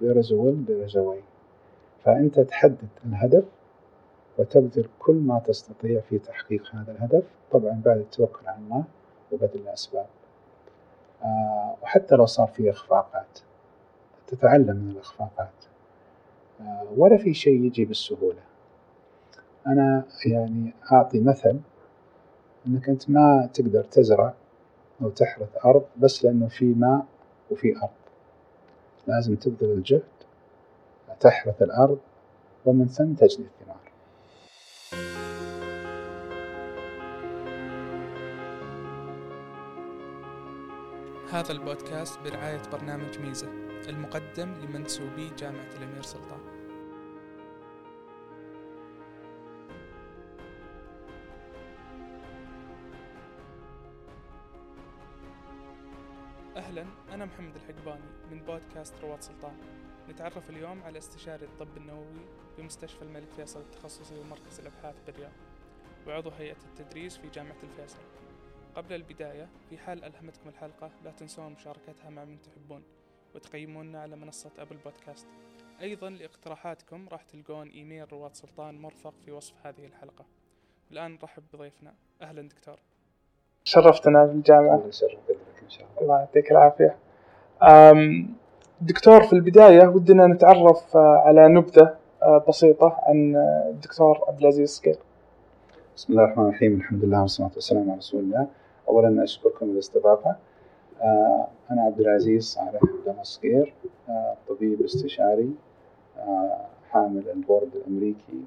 a way. فأنت تحدد الهدف وتبذل كل ما تستطيع في تحقيق هذا الهدف طبعا بعد التوكل على الله وبذل الأسباب. آه وحتى لو صار في إخفاقات تتعلم من الإخفاقات. آه ولا في شيء يجي بالسهولة. أنا يعني أعطي مثل أنك أنت ما تقدر تزرع أو تحرث أرض بس لأنه في ماء وفي أرض. لازم تبذل الجهد تحرث الأرض ومن ثم تجني الثمار. هذا البودكاست برعاية برنامج ميزة المقدم لمنسوبي جامعة الأمير سلطان. أهلا أنا محمد الحقباني من بودكاست رواد سلطان. نتعرف اليوم على استشاري الطب النووي بمستشفى الملك فيصل التخصصي ومركز الأبحاث بالرياض وعضو هيئة التدريس في جامعة الفيصل. قبل البداية في حال ألهمتكم الحلقة لا تنسون مشاركتها مع من تحبون وتقيمونا على منصة أبل بودكاست. أيضا لاقتراحاتكم راح تلقون إيميل رواد سلطان مرفق في وصف هذه الحلقة. الآن نرحب بضيفنا. أهلا دكتور. شرفتنا في الجامعة. شاء الله. الله يعطيك العافية. أم، دكتور في البداية ودنا نتعرف آه، على نبذة آه، بسيطة عن آه، الدكتور عبد العزيز سكير بسم الله الرحمن الرحيم. الحمد لله والصلاة والسلام على رسول الله. أولا أشكركم الاستضافة. آه، أنا عبد العزيز صالح عبد الله طبيب استشاري حامل البورد الأمريكي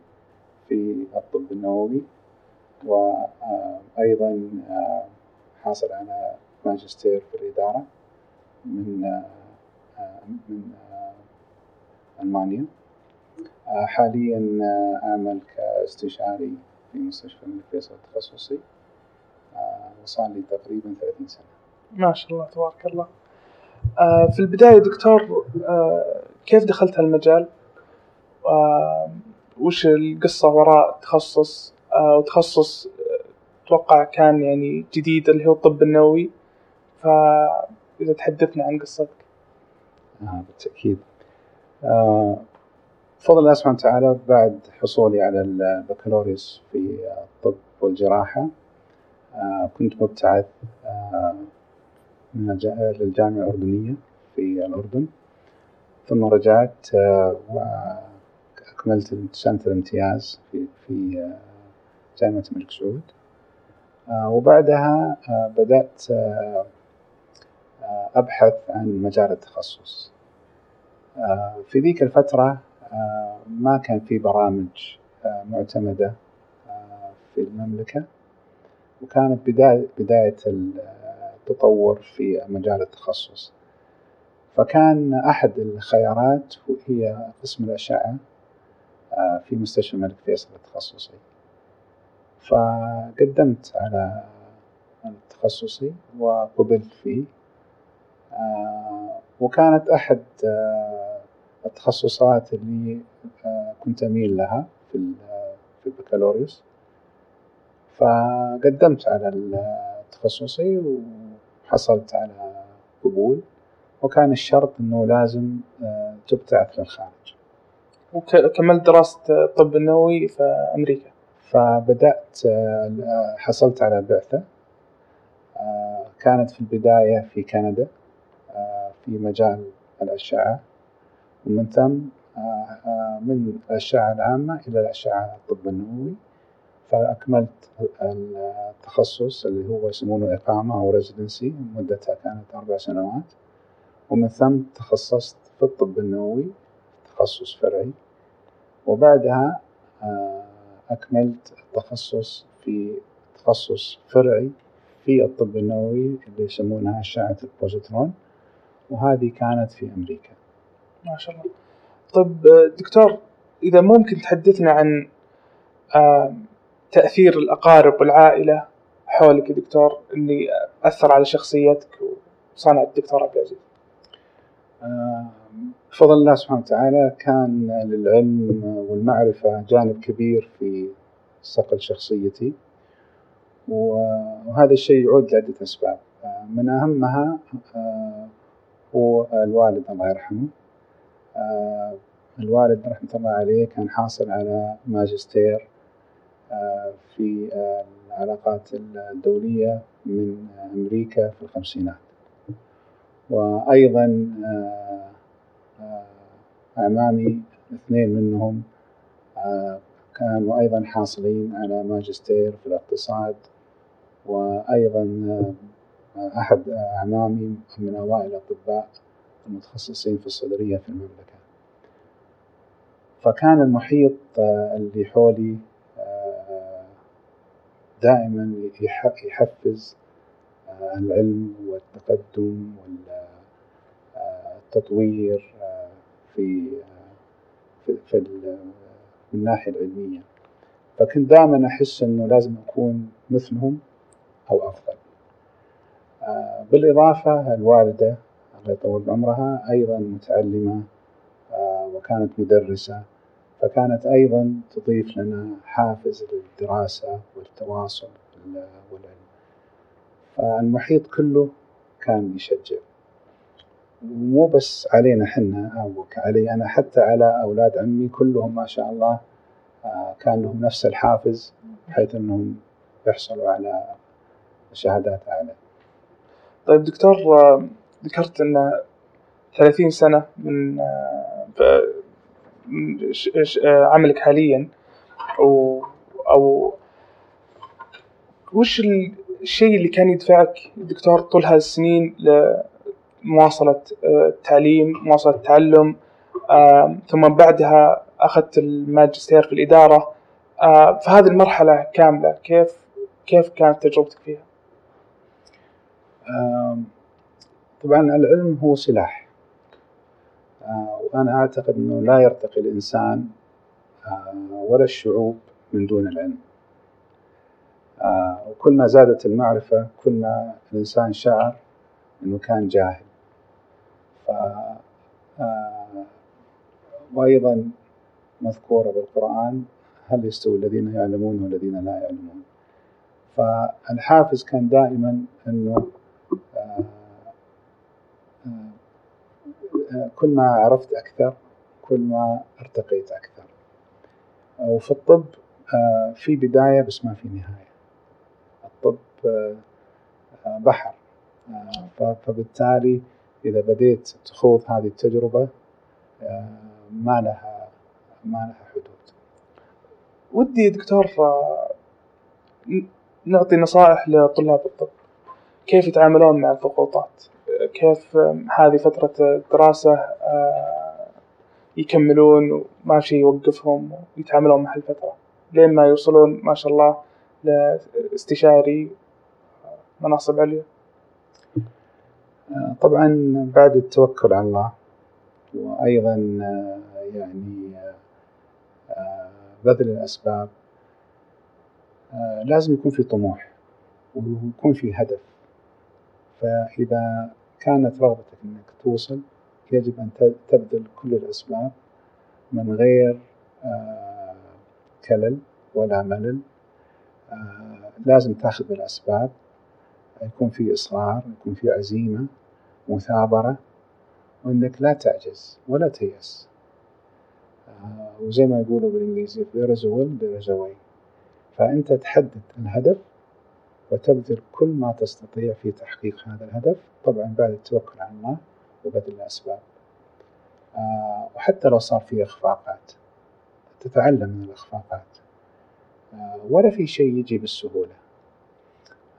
في الطب النووي وأيضا حاصل على ماجستير في الإدارة من من ألمانيا. حاليا أعمل كاستشاري في مستشفى الملك فيصل التخصصي وصار لي تقريبا 30 سنة. ما شاء الله تبارك الله. في البداية دكتور كيف دخلت هالمجال؟ وش القصة وراء التخصص؟ وتخصص أتوقع كان يعني جديد اللي هو الطب النووي. فإذا تحدثنا عن قصتك آه بالتأكيد. آه بفضل الله سبحانه وتعالى بعد حصولي على البكالوريوس في الطب والجراحة آه كنت مبتعث آه من الج- للجامعة الأردنية في الأردن. ثم رجعت آه وأكملت سنة الامتياز في في آه جامعة الملك سعود. آه وبعدها آه بدأت أبحث عن مجال التخصص. آه، في ذيك الفترة آه، ما كان في برامج آه، معتمدة آه، في المملكة. وكانت بداية بداية التطور في مجال التخصص. فكان أحد الخيارات هي قسم الأشعة آه، في مستشفى الملك فيصل التخصصي. فقدمت على التخصصي وقبلت فيه. آه، وكانت أحد آه، التخصصات اللي آه، كنت أميل لها في في البكالوريوس. فقدمت على التخصصي وحصلت على قبول. وكان الشرط أنه لازم آه، تبتعث للخارج. وكملت دراسة الطب النووي في أمريكا. فبدأت آه، حصلت على بعثة. آه، كانت في البداية في كندا. آه، في مجال الأشعة. ومن ثم آه، آه، من الأشعة العامة إلى الأشعة الطب النووي. فأكملت التخصص اللي هو يسمونه إقامة أو ريزيدنسي مدتها كانت أربع سنوات. ومن ثم تخصصت في الطب النووي تخصص فرعي. وبعدها آه، أكملت التخصص في تخصص فرعي في الطب النووي اللي يسمونها أشعة البوزيترون. وهذه كانت في أمريكا. ما شاء الله. طيب آه، دكتور إذا ممكن تحدثنا عن آه، تأثير الأقارب والعائلة حولك يا دكتور اللي أثر على شخصيتك وصنع الدكتور عبد العزيز؟ آه، بفضل الله سبحانه وتعالى كان للعلم والمعرفة جانب كبير في صقل شخصيتي. وهذا الشيء يعود لعدة أسباب. آه، من أهمها آه، هو الوالد الله يرحمه. آه، الوالد رحمة الله عليه كان حاصل على ماجستير آه، في العلاقات الدولية من أمريكا في الخمسينات. وأيضا أعمامي اثنين منهم كانوا أيضا حاصلين على ماجستير في الاقتصاد. وأيضا أحد أعمامي من أوائل الأطباء المتخصصين في الصدرية في المملكة. فكان المحيط اللي حولي دائما يحفز العلم والتقدم والتطوير في في, الناحية العلمية. فكنت دائما أحس أنه لازم أكون مثلهم أو أفضل. آه، بالإضافة الوالدة الله يطول عمرها أيضا متعلمة آه، وكانت مدرسة فكانت أيضا تضيف لنا حافز للدراسة والتواصل والعلم فالمحيط كله كان يشجع. مو بس علينا حنا أو علي أنا حتى على أولاد عمي كلهم ما شاء الله آه، كان لهم نفس الحافز بحيث أنهم يحصلوا على شهادات أعلى. طيب دكتور آه، ذكرت أن 30 سنة من آه، عملك حاليا أو أو وش الشيء اللي كان يدفعك دكتور طول هالسنين مواصلة آه، التعليم مواصلة التعلم آه، ثم بعدها أخذت الماجستير في الإدارة آه، فهذه المرحلة كاملة كيف كيف كانت تجربتك فيها؟ طبعا العلم هو سلاح. وأنا أعتقد أنه لا يرتقي الإنسان ولا الشعوب من دون العلم. وكل ما زادت المعرفة كل ما الإنسان شعر أنه كان جاهل. ف آه، وأيضا مذكورة بالقرآن هل يستوي الذين يعلمون والذين لا يعلمون. فالحافز كان دائما أنه آه، آه، كل ما عرفت أكثر كل ما ارتقيت أكثر. وفي الطب في بداية بس ما في نهاية. الطب بحر. فبالتالي إذا بديت تخوض هذه التجربة آه، ما لها ما لها حدود. ودي دكتور آه، نعطي نصائح لطلاب الطب. كيف يتعاملون مع الضغوطات؟ كيف هذه فترة الدراسة آه، يكملون وما شيء يوقفهم ويتعاملون مع الفترة لين ما يوصلون ما شاء الله لاستشاري مناصب عليا. طبعا بعد التوكل على الله وأيضا يعني بذل الأسباب لازم يكون في طموح ويكون في هدف. فإذا كانت رغبتك أنك توصل يجب أن تبذل كل الأسباب من غير كلل ولا ملل. لازم تأخذ بالأسباب يكون في إصرار يكون في عزيمة مثابرة وأنك لا تعجز ولا تيأس. آه وزي ما يقولوا بالإنجليزي there is a will there is a way. فأنت تحدد الهدف وتبذل كل ما تستطيع في تحقيق هذا الهدف. طبعا بعد التوكل على الله وبذل الأسباب. آه وحتى لو صار في إخفاقات تتعلم من الإخفاقات. آه ولا في شيء يجي بالسهولة.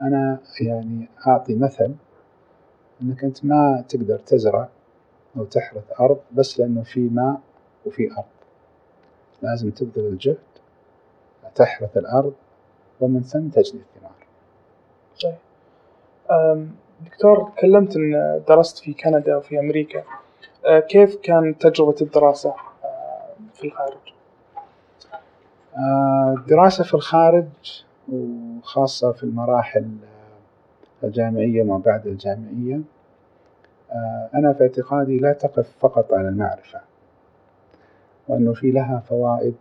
أنا يعني أعطي مثل أنك أنت ما تقدر تزرع أو تحرث أرض بس لأنه في ماء وفي أرض. لازم تبذل الجهد تحرث الأرض ومن ثم تجني الثمار. صحيح دكتور تكلمت أن درست في كندا وفي أمريكا. أه، كيف كان تجربة الدراسة أه، في الخارج؟ الدراسة أه، في الخارج وخاصة في المراحل الجامعية وما بعد الجامعية أنا في اعتقادي لا تقف فقط على المعرفة وأنه في لها فوائد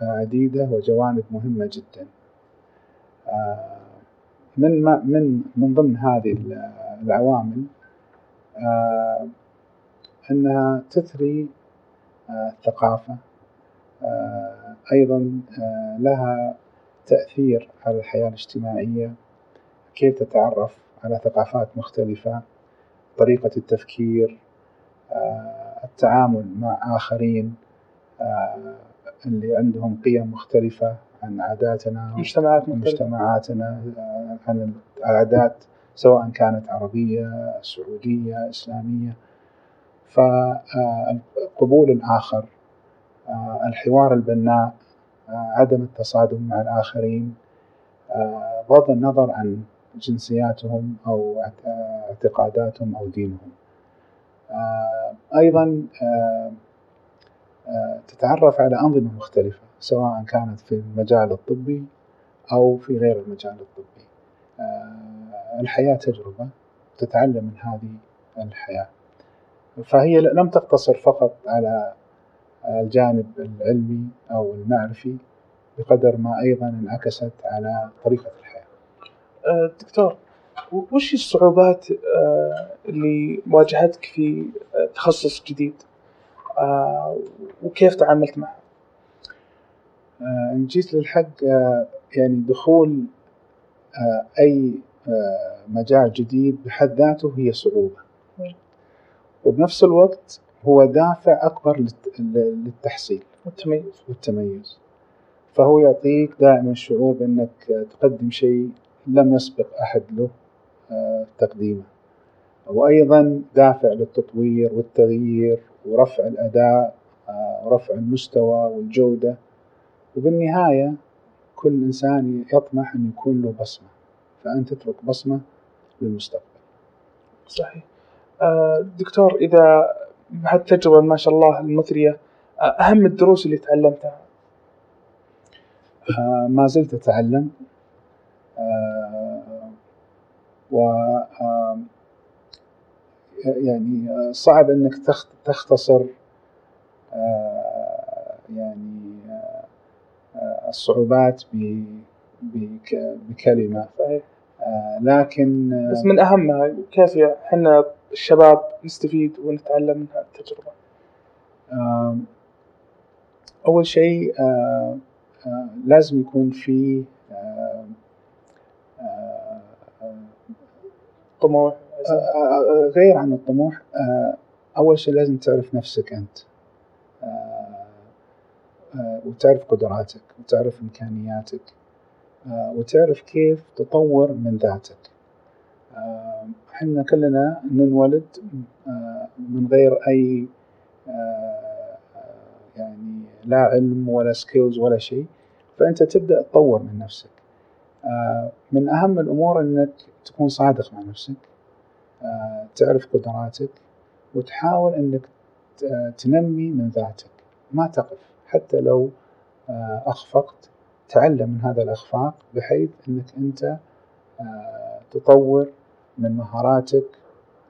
عديدة وجوانب مهمة جدا. آه، من من من ضمن هذه العوامل آه، أنها تثري الثقافة أيضا لها تأثير على الحياة الاجتماعية كيف تتعرف على ثقافات مختلفة طريقة التفكير التعامل مع آخرين اللي عندهم قيم مختلفة. عن عاداتنا مجتمعات مجتمعاتنا عن العادات سواء كانت عربية سعودية إسلامية. فقبول الآخر الحوار البناء عدم التصادم مع الآخرين بغض النظر عن جنسياتهم أو اعتقاداتهم أو دينهم. أيضا تتعرف على أنظمة مختلفة. سواء كانت في المجال الطبي أو في غير المجال الطبي. الحياة تجربة تتعلم من هذه الحياة. فهي لم تقتصر فقط على الجانب العلمي أو المعرفي بقدر ما أيضا انعكست على طريقة الحياة. أه، دكتور وش الصعوبات أه، اللي واجهتك في تخصص جديد؟ وكيف تعاملت معها؟ إن جيت للحق يعني دخول أي مجال جديد بحد ذاته هي صعوبة. وبنفس الوقت هو دافع أكبر للتحصيل والتميز. والتميز. فهو يعطيك دائما شعور بأنك تقدم شيء لم يسبق أحد له آه، تقديمه. وأيضا دافع للتطوير والتغيير ورفع الأداء آه، ورفع المستوى والجودة. وبالنهاية كل إنسان يطمح أن يكون له بصمة فأنت تترك بصمة للمستقبل. صحيح. آه، دكتور إذا بهالتجربة ما شاء الله المثرية أهم الدروس اللي تعلمتها؟ آه، ما زلت أتعلم. آه، و يعني صعب إنك تختصر. يعني الصعوبات بكلمة. لكن بس من اهمها كيف إحنا الشباب نستفيد ونتعلم من هذه التجربه أول شيء لازم يكون في طموح. غير عن الطموح أول شيء لازم تعرف نفسك أنت. وتعرف قدراتك وتعرف إمكانياتك وتعرف كيف تطور من ذاتك. إحنا كلنا ننولد من غير أي يعني لا علم ولا سكيلز ولا شيء. فأنت تبدأ تطور من نفسك. من أهم الأمور إنك تكون صادق مع نفسك تعرف قدراتك وتحاول إنك تنمي من ذاتك. ما تقف. حتى لو أخفقت تعلم من هذا الأخفاق بحيث إنك أنت تطور من مهاراتك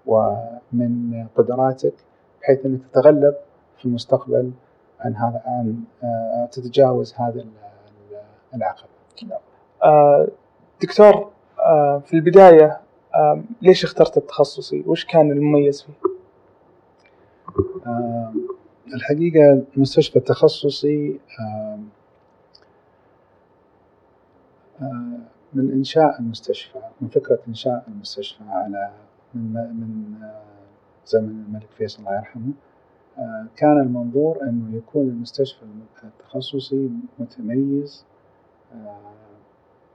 ومن قدراتك بحيث إنك تتغلب في المستقبل عن هذا عن آه، تتجاوز هذا العقبه. آه، دكتور آه، في البداية ليش اخترت التخصصي؟ وش كان المميز فيه؟ الحقيقة المستشفى التخصصي من إنشاء المستشفى من فكرة إنشاء المستشفى على من من زمن الملك فيصل الله يرحمه. كان المنظور أنه يكون المستشفى التخصصي متميز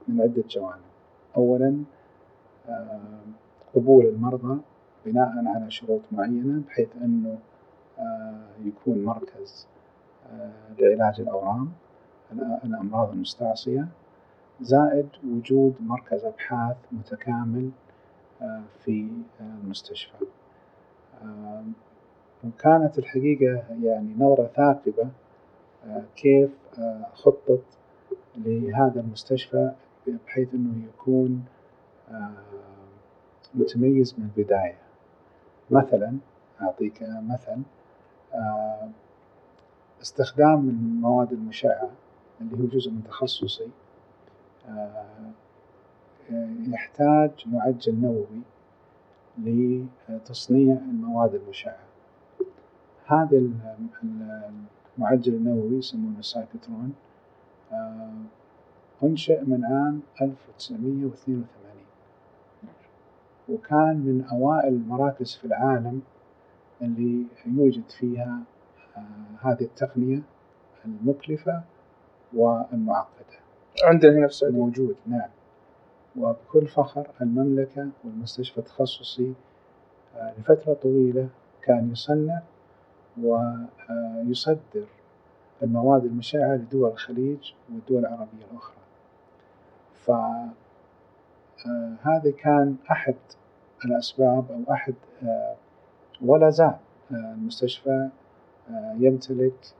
من عدة جوانب. أولا قبول المرضى بناء على شروط معينة بحيث أنه يكون مركز لعلاج الأورام الأمراض المستعصية. زائد وجود مركز أبحاث متكامل آه، في المستشفى. آه، وكانت الحقيقة يعني نظرة ثاقبة آه، كيف خطط لهذا المستشفى بحيث أنه يكون متميز من البداية. مثلا أعطيك مثل استخدام المواد المشعة اللي هو جزء من تخصصي آه، يحتاج معجل نووي لتصنيع المواد المشعة هذه معجل النووي يسمونه السايكوترون آه، أنشئ من عام 1982 وكان من أوائل المراكز في العالم اللي يوجد فيها آه، هذه التقنية المكلفة والمعقدة. عندنا هنا في السعودية. موجود نعم. وبكل فخر المملكة والمستشفى التخصصي آه، لفترة طويلة كان يصنع ويصدر المواد المشعة لدول الخليج والدول العربية الأخرى. فهذا كان أحد الأسباب أو أحد آه، ولا زال آه، المستشفى يمتلك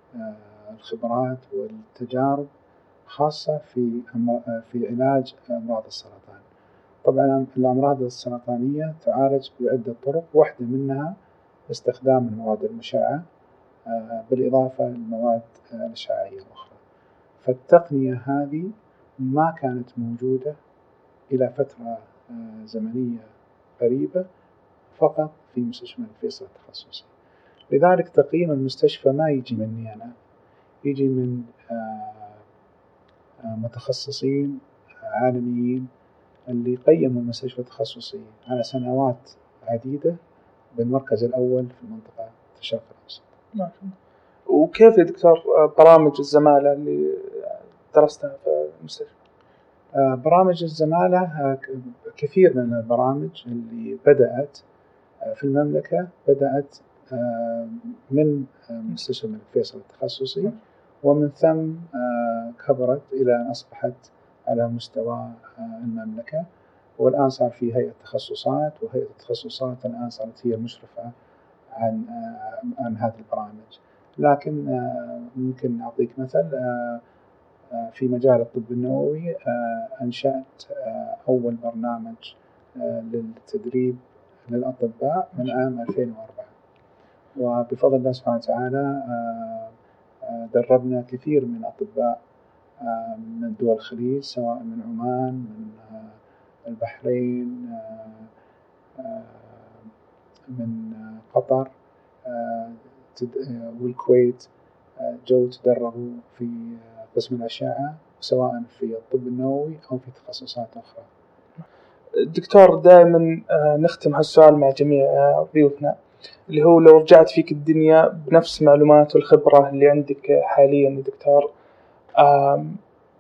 الخبرات والتجارب خاصة في في علاج أمراض السرطان. طبعا الأمراض السرطانية تعالج بعدة طرق واحدة منها استخدام المواد المشعة آه، بالإضافة للمواد الإشعاعية الأخرى. فالتقنية هذه ما كانت موجودة إلى فترة آه، زمنية قريبة فقط في مستشفى الفيصل التخصصي. لذلك تقييم المستشفى ما يجي مني أنا يجي من آه، متخصصين عالميين اللي قيموا المستشفى التخصصي على سنوات عديدة بالمركز الأول في المنطقة الشرق الأوسط. ما شاء الله. وكيف يا دكتور برامج الزمالة اللي درستها في المستشفى؟ آه، برامج الزمالة آه، كثير من البرامج اللي بدأت آه، في المملكة بدأت من مستشفى الملك فيصل التخصصي ومن ثم كبرت إلى أن أصبحت على مستوى المملكة. والآن صار في هيئة تخصصات وهيئة التخصصات الآن صارت هي المشرفة عن عن هذه البرامج. لكن ممكن أعطيك مثل في مجال الطب النووي أنشأت أول برنامج للتدريب للأطباء من عام 2004 وبفضل الله سبحانه وتعالى دربنا كثير من أطباء من دول الخليج سواء من عمان من البحرين من قطر والكويت جو تدربوا في قسم الأشعة سواء في الطب النووي أو في تخصصات أخرى. دكتور دائما نختم هالسؤال مع جميع ضيوفنا. اللي هو لو رجعت فيك الدنيا بنفس المعلومات والخبرة اللي عندك حاليا يا دكتور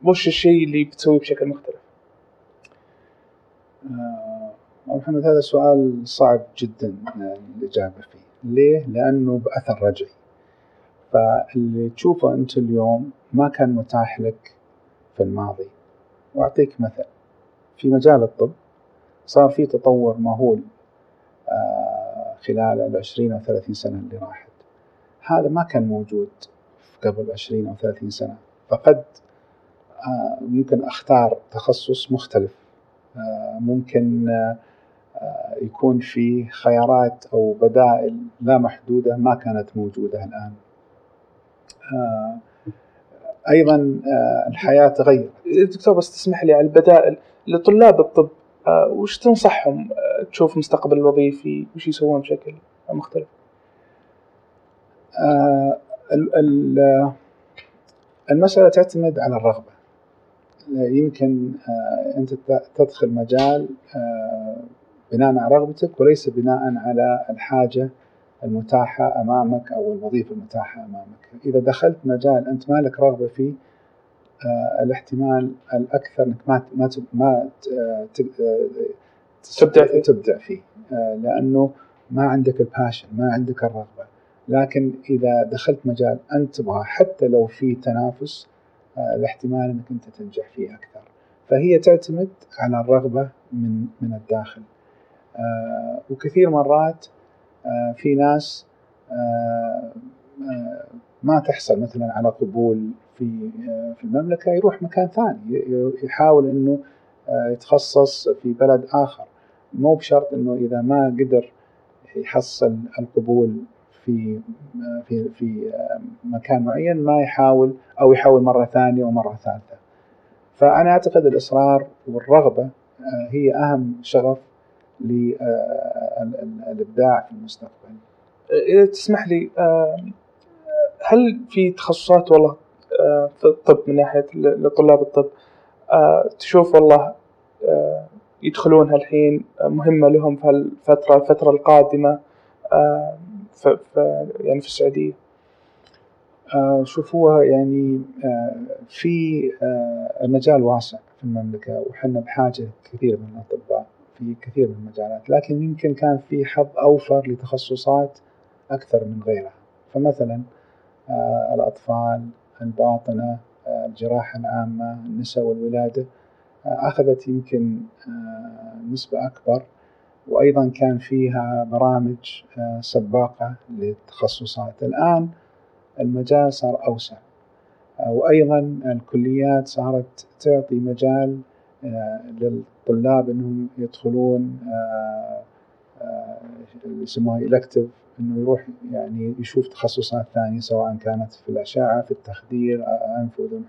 وش الشيء اللي بتسويه بشكل مختلف؟ آه محمد هذا سؤال صعب جدا الإجابة فيه. ليه؟ لأنه بأثر رجعي. فاللي تشوفه أنت اليوم ما كان متاح لك في الماضي. وأعطيك مثل. في مجال الطب صار في تطور مهول آه خلال العشرين أو ثلاثين سنة اللي راحت. هذا ما كان موجود قبل عشرين أو ثلاثين سنة. فقد آه ممكن أختار تخصص مختلف. آه ممكن يكون في خيارات أو بدائل لا محدودة ما كانت موجودة الآن. أيضا الحياة تغيرت. دكتور بس تسمح لي على البدائل. لطلاب الطب وش تنصحهم؟ تشوف مستقبل الوظيفي وش يسوون بشكل مختلف؟ المسألة تعتمد على الرغبة. يمكن أنت تدخل مجال بناء على رغبتك وليس بناء على الحاجة المتاحة أمامك أو الوظيفة المتاحة أمامك. إذا دخلت مجال أنت ما لك رغبة فيه آه الاحتمال الأكثر أنك ما ما ما تبدع فيه, تبدع فيه. آه لأنه ما عندك الباشن ما عندك الرغبة. لكن إذا دخلت مجال أنت تبغى حتى لو في تنافس آه الاحتمال أنك أنت تنجح فيه أكثر. فهي تعتمد على الرغبة من من الداخل. آه وكثير مرات آه في ناس آه ما تحصل مثلا على قبول في في المملكة يروح مكان ثاني يحاول إنه يتخصص في بلد آخر. مو بشرط إنه إذا ما قدر يحصل القبول في في في مكان معين ما يحاول أو يحاول مرة ثانية ومرة ثالثة. فأنا أعتقد الإصرار والرغبة هي أهم شغف للابداع في المستقبل. إذا تسمح لي هل في تخصصات والله آه، في الطب من ناحية ل- لطلاب الطب. آه، تشوف والله آه، يدخلونها الحين آه، مهمة لهم في الفترة الفترة القادمة آه، ف ف- يعني في السعودية. آه، شوف هو يعني في المجال واسع في المملكة وحنا بحاجة كثير من الأطباء في كثير من المجالات لكن يمكن كان في حظ أوفر لتخصصات أكثر من غيرها. فمثلا الأطفال الباطنة آه، الجراحة العامة النساء والولادة آه، أخذت يمكن آه، نسبة أكبر وأيضا كان فيها برامج سباقة للتخصصات الآن المجال صار أوسع وأيضا الكليات صارت تعطي مجال للطلاب أنهم يدخلون يسموها إلكتيف أنه يروح يعني يشوف تخصصات ثانية سواء كانت في الأشعة في التخدير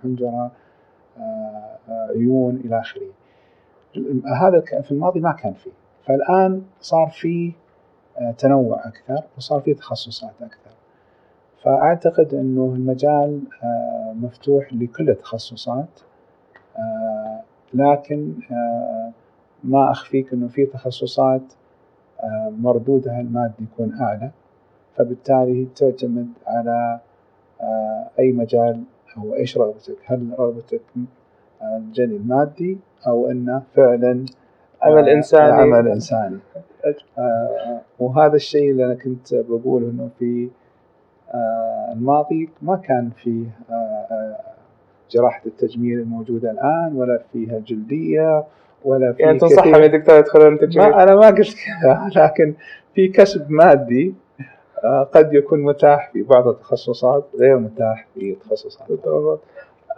حنجرة آه، آه، عيون إلى آخره. هذا في الماضي ما كان فيه. فالآن صار في آه، تنوع أكثر وصار في تخصصات أكثر. فأعتقد أنه المجال آه، مفتوح لكل التخصصات آه، لكن ما أخفيك أنه في تخصصات مردودها المادي يكون أعلى؟ فبالتالي تعتمد على آه، أي مجال أو إيش رغبتك؟ هل رغبتك الجاني المادي أو أنه فعلا عمل آه، إنساني. عمل إنساني. آه، وهذا الشيء اللي أنا كنت بقوله أنه في الماضي ما كان فيه جراحة التجميل الموجودة الآن ولا فيها جلدية. ولا في يعني تنصحهم كثير- يا دكتور يدخلون تجميل ما أنا ما قلت كذا لكن في كسب مادي آه، قد يكون متاح في بعض التخصصات غير متاح في تخصصات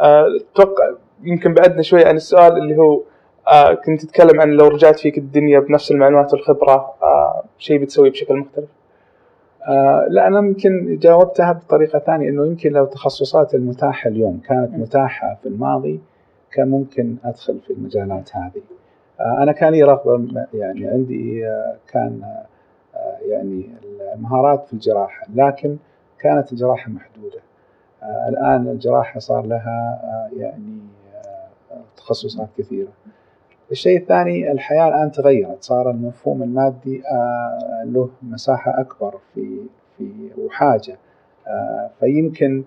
آه، أتوقع يمكن بعدنا شوي عن السؤال اللي هو آه كنت تتكلم عن لو رجعت فيك الدنيا بنفس المعلومات والخبرة شيء بتسويه بشكل مختلف. آه لا أنا يمكن جاوبتها بطريقة ثانية إنه يمكن لو التخصصات المتاحة اليوم كانت م. متاحة في الماضي كان ممكن أدخل في المجالات هذه. آه أنا كان لي رغبة م- يعني عندي آه كان آه يعني المهارات في الجراحة لكن كانت الجراحة محدودة. آه الآن الجراحة صار لها يعني تخصصات كثيرة. الشيء الثاني الحياة الآن تغيرت صار المفهوم المادي له مساحة أكبر في في وحاجة. آه، فيمكن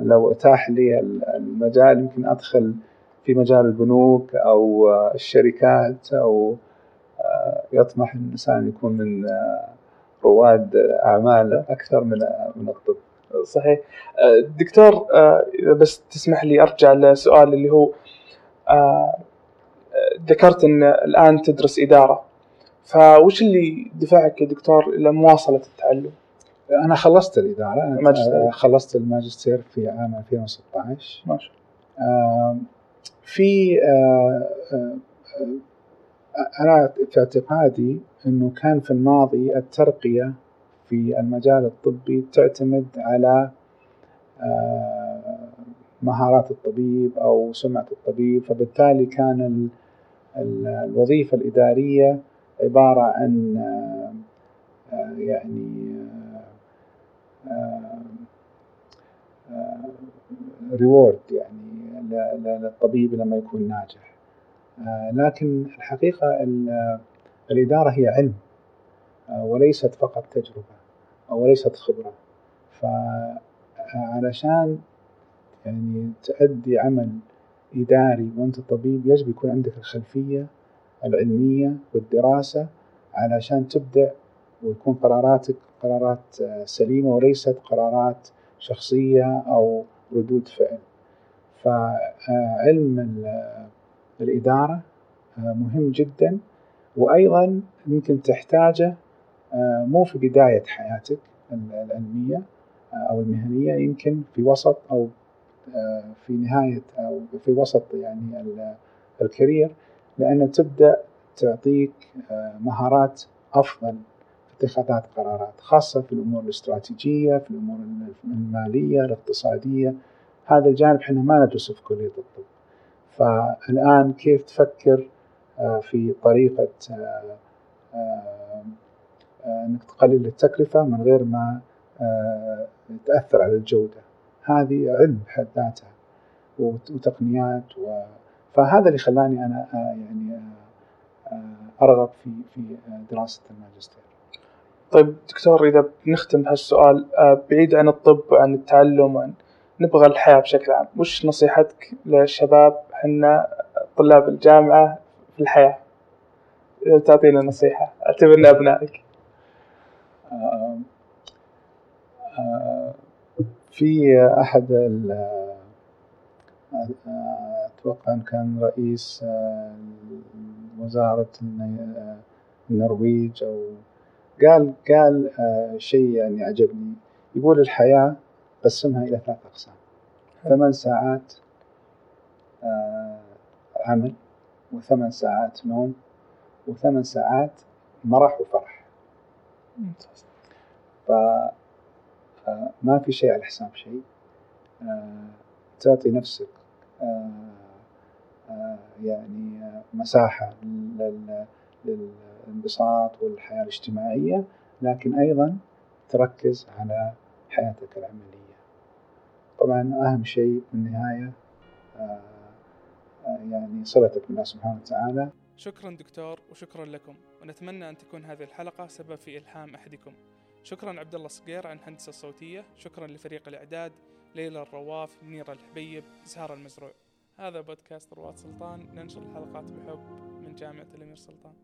لو أتاح لي المجال يمكن أدخل في مجال البنوك أو آه، الشركات أو آه، يطمح الإنسان يكون من آه، رواد أعمال أكثر من من الطب. صحيح. آه، دكتور آه، إذا بس تسمح لي أرجع لسؤال اللي هو آه، ذكرت إن الآن تدرس إدارة. فوش اللي دفعك يا دكتور إلى مواصلة التعلم؟ أنا خلصت الإدارة. أنا ماجستير. آه، خلصت الماجستير في عام 2016 ما شاء آم، في آه، آه، آه، أنا في اعتقادي أنه كان في الماضي الترقية في المجال الطبي تعتمد على آه، مهارات الطبيب أو سمعة الطبيب فبالتالي كان ال- ال- الوظيفة الإدارية عبارة عن آه، آه، يعني ريورد يعني للطبيب لما يكون ناجح. آه، لكن الحقيقة ال- الإدارة هي علم آه، وليست فقط تجربة أو وليست خبرة. فعلشان يعني تؤدي عمل إداري وأنت طبيب يجب يكون عندك الخلفية العلمية والدراسة علشان تبدأ ويكون قراراتك قرارات آه، سليمة وليست قرارات شخصية أو ردود فعل. فعلم ال- الإدارة آه، مهم جدا. وأيضا يمكن تحتاجه آه، مو في بداية حياتك ال- العلمية آه، أو المهنية يمكن في وسط أو في نهاية أو في وسط يعني ال- الكارير لأنه تبدأ تعطيك مهارات أفضل في اتخاذات قرارات خاصة في الأمور الاستراتيجية في الأمور المالية الاقتصادية. هذا الجانب إحنا ما ندرسه في كلية الطب. فالآن كيف تفكر آه، في طريقة آه، آه، إنك تقلل التكلفة من غير ما تأثر على الجودة؟ هذه علم بحد ذاتها وت- وتقنيات و... فهذا اللي خلاني أنا يعني أرغب في في دراسه الماجستير. طيب دكتور إذا بنختم بهالسؤال آه، بعيد عن الطب وعن التعلم وعن نبغى الحياة بشكل عام. وش نصيحتك للشباب حنا طلاب الجامعة في الحياة. إذا تعطينا نصيحة اعتبرنا ابنائك آه، في آه، أتوقع إن كان رئيس آه، النرويج أو قال قال آه، شيء يعني عجبني. يقول الحياة قسمها إلى ثلاث أقسام. ثمان ساعات آه، عمل وثمان ساعات نوم وثمان ساعات مرح وفرح. ممتاز. فما في شيء على حساب شيء. آه، تعطي نفسك آه، آه، يعني آه، مساحة لل- للانبساط والحياة الاجتماعية لكن أيضا تركز على حياتك العملية. طبعا أهم شيء في النهاية آه، آه، يعني صلتك بالله سبحانه وتعالى. شكرا دكتور وشكرا لكم. ونتمنى أن تكون هذه الحلقة سبب في إلهام أحدكم. شكرا عبد الله صقير عن الهندسة الصوتية. شكرا لفريق الإعداد ليلى الرواف منيرة الحبيب زهار المزروع. هذا بودكاست رواد سلطان. ننشر الحلقات بحب من جامعة الأمير سلطان.